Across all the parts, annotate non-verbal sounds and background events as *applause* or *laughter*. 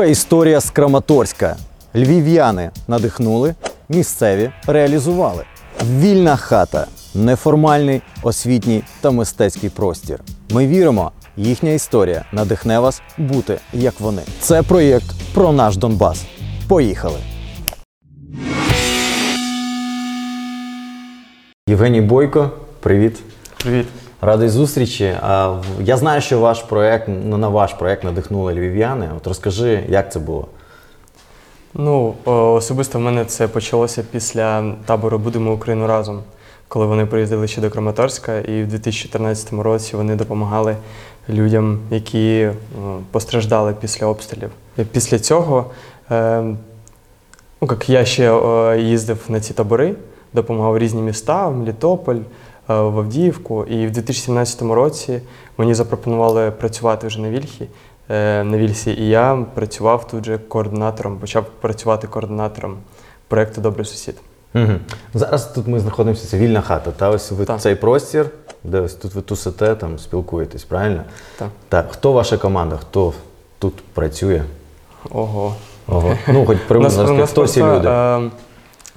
Друга історія з Краматорська. Львів'яни надихнули, місцеві реалізували. Вільна хата, неформальний освітній та мистецький простір. Ми віримо, їхня історія надихне вас бути як вони. Це проєкт про наш Донбас. Поїхали! Євгеній Бойко, привіт. Привіт. Радий зустрічі. Я знаю, що ваш проект, ну, на ваш проект надихнули львів'яни. От розкажи, як це було? Ну, особисто в мене це почалося після табору Будемо Україну разом, коли вони приїздили ще до Краматорська, і в 2014 році вони допомагали людям, які постраждали після обстрілів. І Після цього, е, ну, як я ще їздив на ці табори, допомагав різні міста, Мелітополь, е, в Авдіївку. І в 2017 році мені запропонували працювати вже на Вільхі. е, На Вільсі, і я працював тут же координатором, почав працювати координатором проєкту Добрий сусід. Угу. Зараз тут ми знаходимося, це вільна хата. Та ось ви Так. цей простір, де ось тут ви тусите, там спілкуєтесь, правильно? Так. Так, хто ваша команда? Хто тут працює? Ого. Ого. Ну, хоч *laughs* приблизно хто ці люди? е,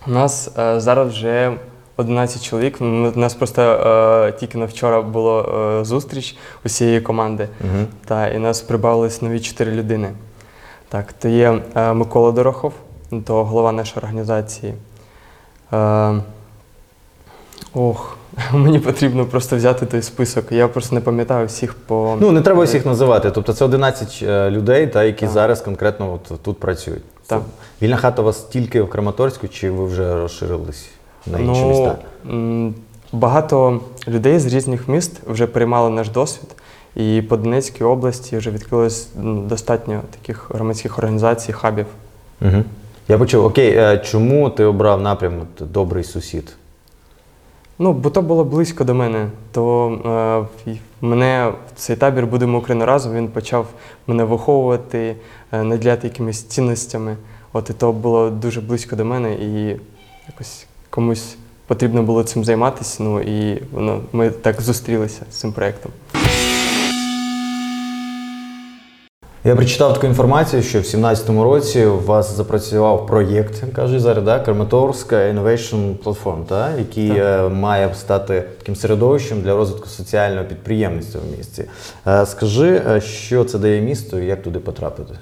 у нас е, зараз вже 11 чоловік. У нас просто е, тільки на вчора була е, зустріч усієї команди. Угу. Та, і нас прибавилось нові чотири людини. Так, то є е, Микола Дорохов, то голова нашої організації. Е, ох, *laughs* мені потрібно просто взяти той список. Я просто не пам'ятаю всіх по. Ну, не треба всіх називати. Тобто це 11 е, людей, та, які Так. зараз конкретно от тут працюють. Так. Вільна хата у вас тільки в Краматорську, чи ви вже розширились на інші міста? Багато людей з різних міст вже приймали наш досвід. І по Донецькій області вже відкрилось ну, достатньо таких громадських організацій, хабів. Угу. Я почув, окей, е, чому ти обрав напрям добрий сусід? Ну, бо то було близько до мене. То е, мене в цей табір будемо Україна разом. Він почав мене виховувати, е, наділяти якимись цінностями. От і то було дуже близько до мене, і якось комусь потрібно було цим займатися. Ну і воно ми так зустрілися з цим проєктом. Я прочитав таку інформацію, що в 2017 році у вас запрацював проєкт, кажуть зараз, да? Краматорська Innovation Platform, та? який Так. е, має стати таким середовищем для розвитку соціального підприємництва в місті. Е, Скажи, е, що це дає місту і як туди потрапити?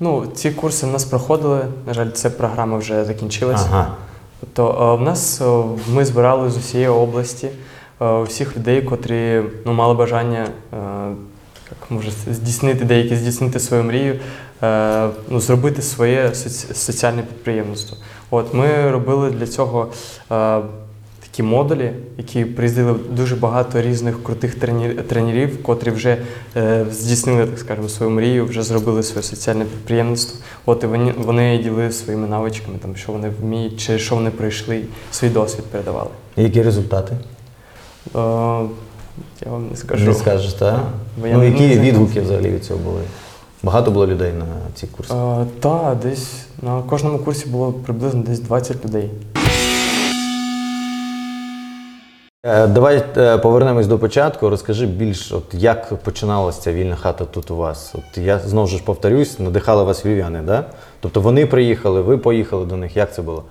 Ну, ці курси в нас проходили. На жаль, ця програма вже закінчилася. Ага. Тобто е, в нас е, ми збирали з усієї області усіх всіх людей, котрі ну, мали бажання е, як може здійснити деякі здійснити свою мрію, е, ну, зробити своє соці- соціальне підприємництво. От ми робили для цього е, такі модулі, які приїздили дуже багато різних крутих тренерів, котрі вже е, здійснили, так скажемо, свою мрію, вже зробили своє соціальне підприємництво. От і вони, вони ділили своїми навичками, там, що вони вміють, чи що вони пройшли, свій досвід передавали. І які результати? Е, я вам не скажу. Не скажеш, так? Бо я Ну, не- які не відгуки взагалі від цього були? Багато було людей на ці курси? Е, та, десь на кожному курсі було приблизно десь 20 людей. Давай е, повернемось до початку. Розкажи більш, от як починалася ця вільна хата тут у вас. От я знову ж повторюсь, надихали вас вів'яни, да? Тобто вони приїхали, ви поїхали до них. Як це було?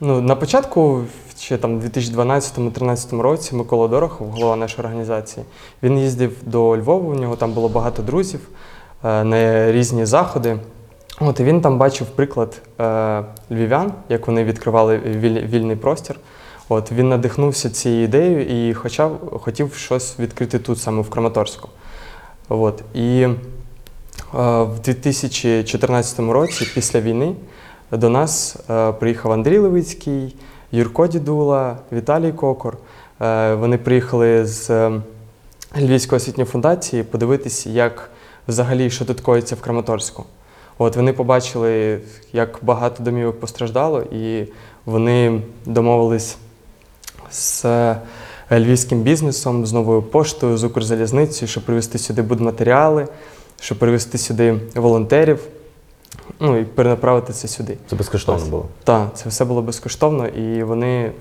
Ну, на початку, ще там, в 2012-2013 році, Микола Дорохов, голова нашої організації, він їздив до Львова, у нього там було багато друзів е, на різні заходи. От, і він там бачив приклад е, львів'ян, як вони відкривали віль- вільний простір. От, він надихнувся цією ідеєю і хочав, хотів щось відкрити тут, саме в Краматорську. От, і е, в 2014 році, після війни, до нас е, приїхав Андрій Левицький, Юрко Дідула, Віталій Кокор. Е, вони приїхали з е, Львівської освітньої фундації подивитись, як взагалі що тут коїться в Краматорську. От вони побачили, як багато домівок постраждало, і вони домовились з е, львівським бізнесом, з новою поштою, з Укрзалізницею, щоб привезти сюди будматеріали, щоб привезти сюди волонтерів, ну і перенаправити це сюди. Це безкоштовно було. Так, це все було безкоштовно, і вони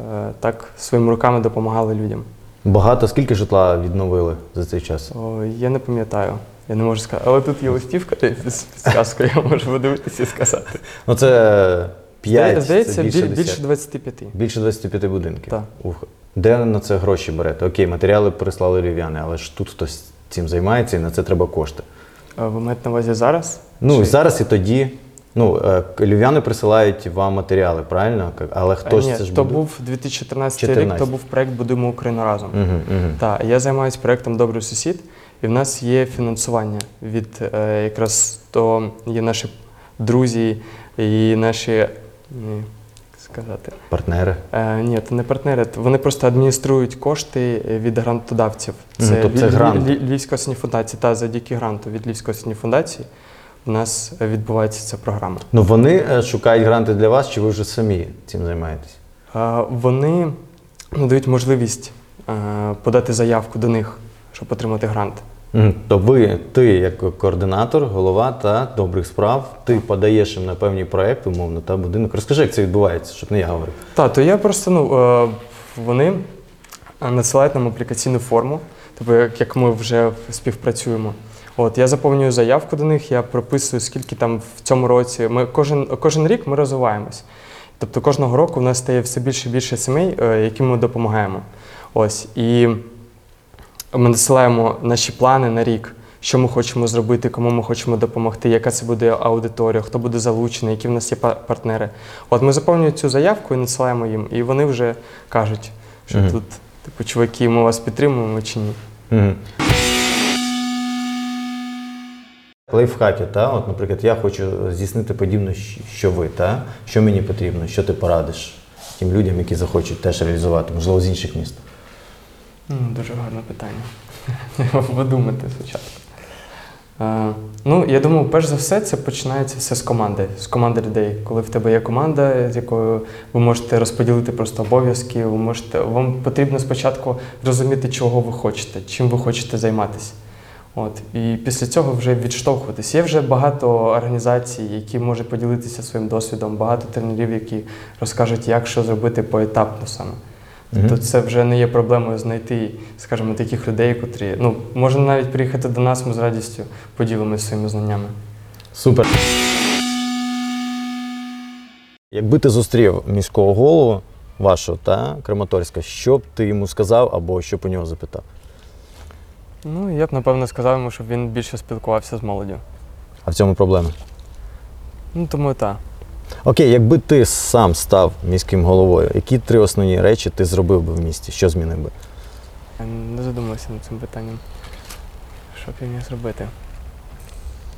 е, так своїми руками допомагали людям. Багато скільки житла відновили за цей час? О, я не пам'ятаю. Я не можу сказати. Але тут є листівка з підсказкою, я можу подивитися і сказати. Ну це 5, Здається, більше, біль- 10. більше 25. Більше 25 будинків. Так. Ух. Де на це гроші берете? Окей, матеріали прислали львів'яни, але ж тут хтось цим займається і на це треба кошти. А Ви маєте на увазі зараз? Ну, Чи- і зараз і тоді. Ну, е, львів'яни присилають вам матеріали, правильно? Але хтось Ні, це ж то буде? був 2014 рік, 14. то був проект Будуємо Україну разом. Угу, угу. Так, я займаюся проектом Добрий сусід, і в нас є фінансування від е, якраз то є наші друзі і наші. Ні, як сказати. Партнери. Е, ні, це не партнери. Вони просто адмініструють кошти від грантодавців. Мгм, тобто це грант. Ль- Львівська осіння фундація. Та завдяки гранту від Львівської осіння фундації у нас відбувається ця програма. Ну вони е, шукають гранти для вас, чи ви вже самі цим займаєтесь? Е, Вони надають можливість е, подати заявку до них, щоб отримати грант. То ви, ти як координатор, голова та добрих справ, ти подаєш їм на певні проекти, умовно, та будинок. Розкажи, як це відбувається, щоб не я говорив. Так, то я просто ну е, вони надсилають нам аплікаційну форму, тобто як, як ми вже співпрацюємо. От я заповнюю заявку до них, я прописую, скільки там в цьому році. Ми кожен, кожен рік ми розвиваємось. Тобто кожного року в нас стає все більше і більше сімей, е, яким ми допомагаємо. Ось і ми надсилаємо наші плани на рік, що ми хочемо зробити, кому ми хочемо допомогти, яка це буде аудиторія, хто буде залучений, які в нас є партнери. От ми заповнюємо цю заявку і надсилаємо їм, і вони вже кажуть, що Мгм. тут, типу, чуваки, ми вас підтримуємо чи ні. Угу. Лайфхаки, та? От, наприклад, я хочу здійснити подібне, що ви, та? що мені потрібно, що ти порадиш тим людям, які захочуть теж реалізувати, можливо, з інших міст. Ну, дуже гарне питання. *laughs* Подумати спочатку. Е, ну, я думаю, перш за все, це починається все з команди, з команди людей. Коли в тебе є команда, з якою ви можете розподілити просто обов'язки, ви можете, вам потрібно спочатку розуміти, чого ви хочете, чим ви хочете займатися. От, і після цього вже відштовхуватись. Є вже багато організацій, які можуть поділитися своїм досвідом, багато тренерів, які розкажуть, як що зробити поетапно саме. Мгм. То це вже не є проблемою знайти, скажімо, таких людей, котрі ну можна навіть приїхати до нас, ми з радістю поділимося своїми знаннями. Супер. Якби ти зустрів міського голову вашого та Краматорська, що б ти йому сказав або що б у нього запитав? Ну я б напевно сказав йому, щоб він більше спілкувався з молоддю. А в цьому проблема? Ну тому так. Окей, якби ти сам став міським головою, які три основні речі ти зробив би в місті? Що змінив би? Я не задумався над цим питанням. Що б я міг зробити?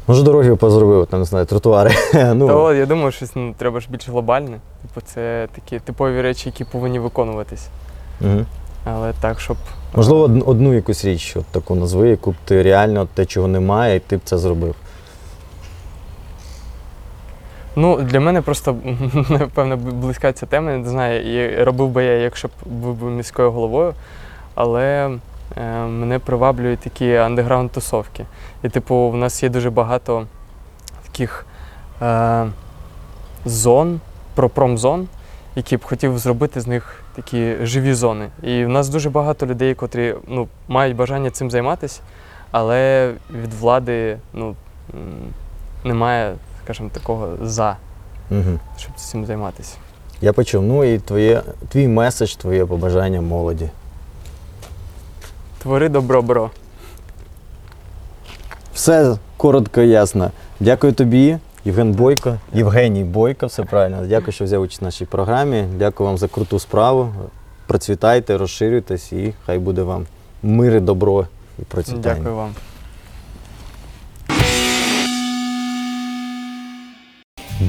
Може, дороги позробив, там не знаю, тротуари. *laughs* ну, Та от, я думаю, що ну, треба ж більш глобальне. Типу, це такі типові речі, які повинні виконуватись. Мгм. Але так, щоб. Можливо, од- одну якусь річ от таку назви, яку б ти реально те, чого немає, і ти б це зробив. Ну, для мене просто *laughs* напевно близька ця тема. Не знаю, і робив би я, якщо б був міською головою, але е, мене приваблюють такі андеграунд тусовки. І, типу, в нас є дуже багато таких е, зон, пропромзон, які б хотів зробити з них такі живі зони. І в нас дуже багато людей, котрі ну, мають бажання цим займатися, але від влади ну, немає, скажімо, такого за, Угу. щоб цим займатися. Я почув. Ну і твоє, твій меседж, твоє побажання молоді. Твори добро, бро. Все коротко і ясно. Дякую тобі, Євген Бойко, Євгеній Бойко, все правильно. Дякую, що взяв участь в нашій програмі. Дякую вам за круту справу. Процвітайте, розширюйтесь і хай буде вам мир, і добро і процвітання. Дякую вам.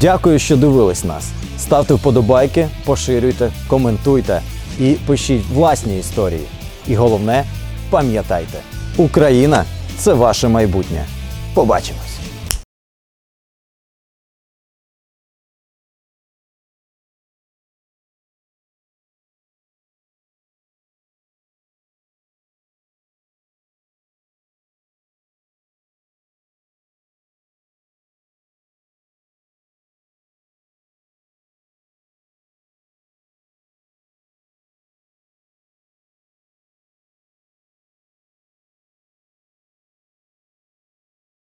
Дякую, що дивились нас. Ставте вподобайки, поширюйте, коментуйте і пишіть власні історії. І головне, пам'ятайте, Україна це ваше майбутнє. Побачимось!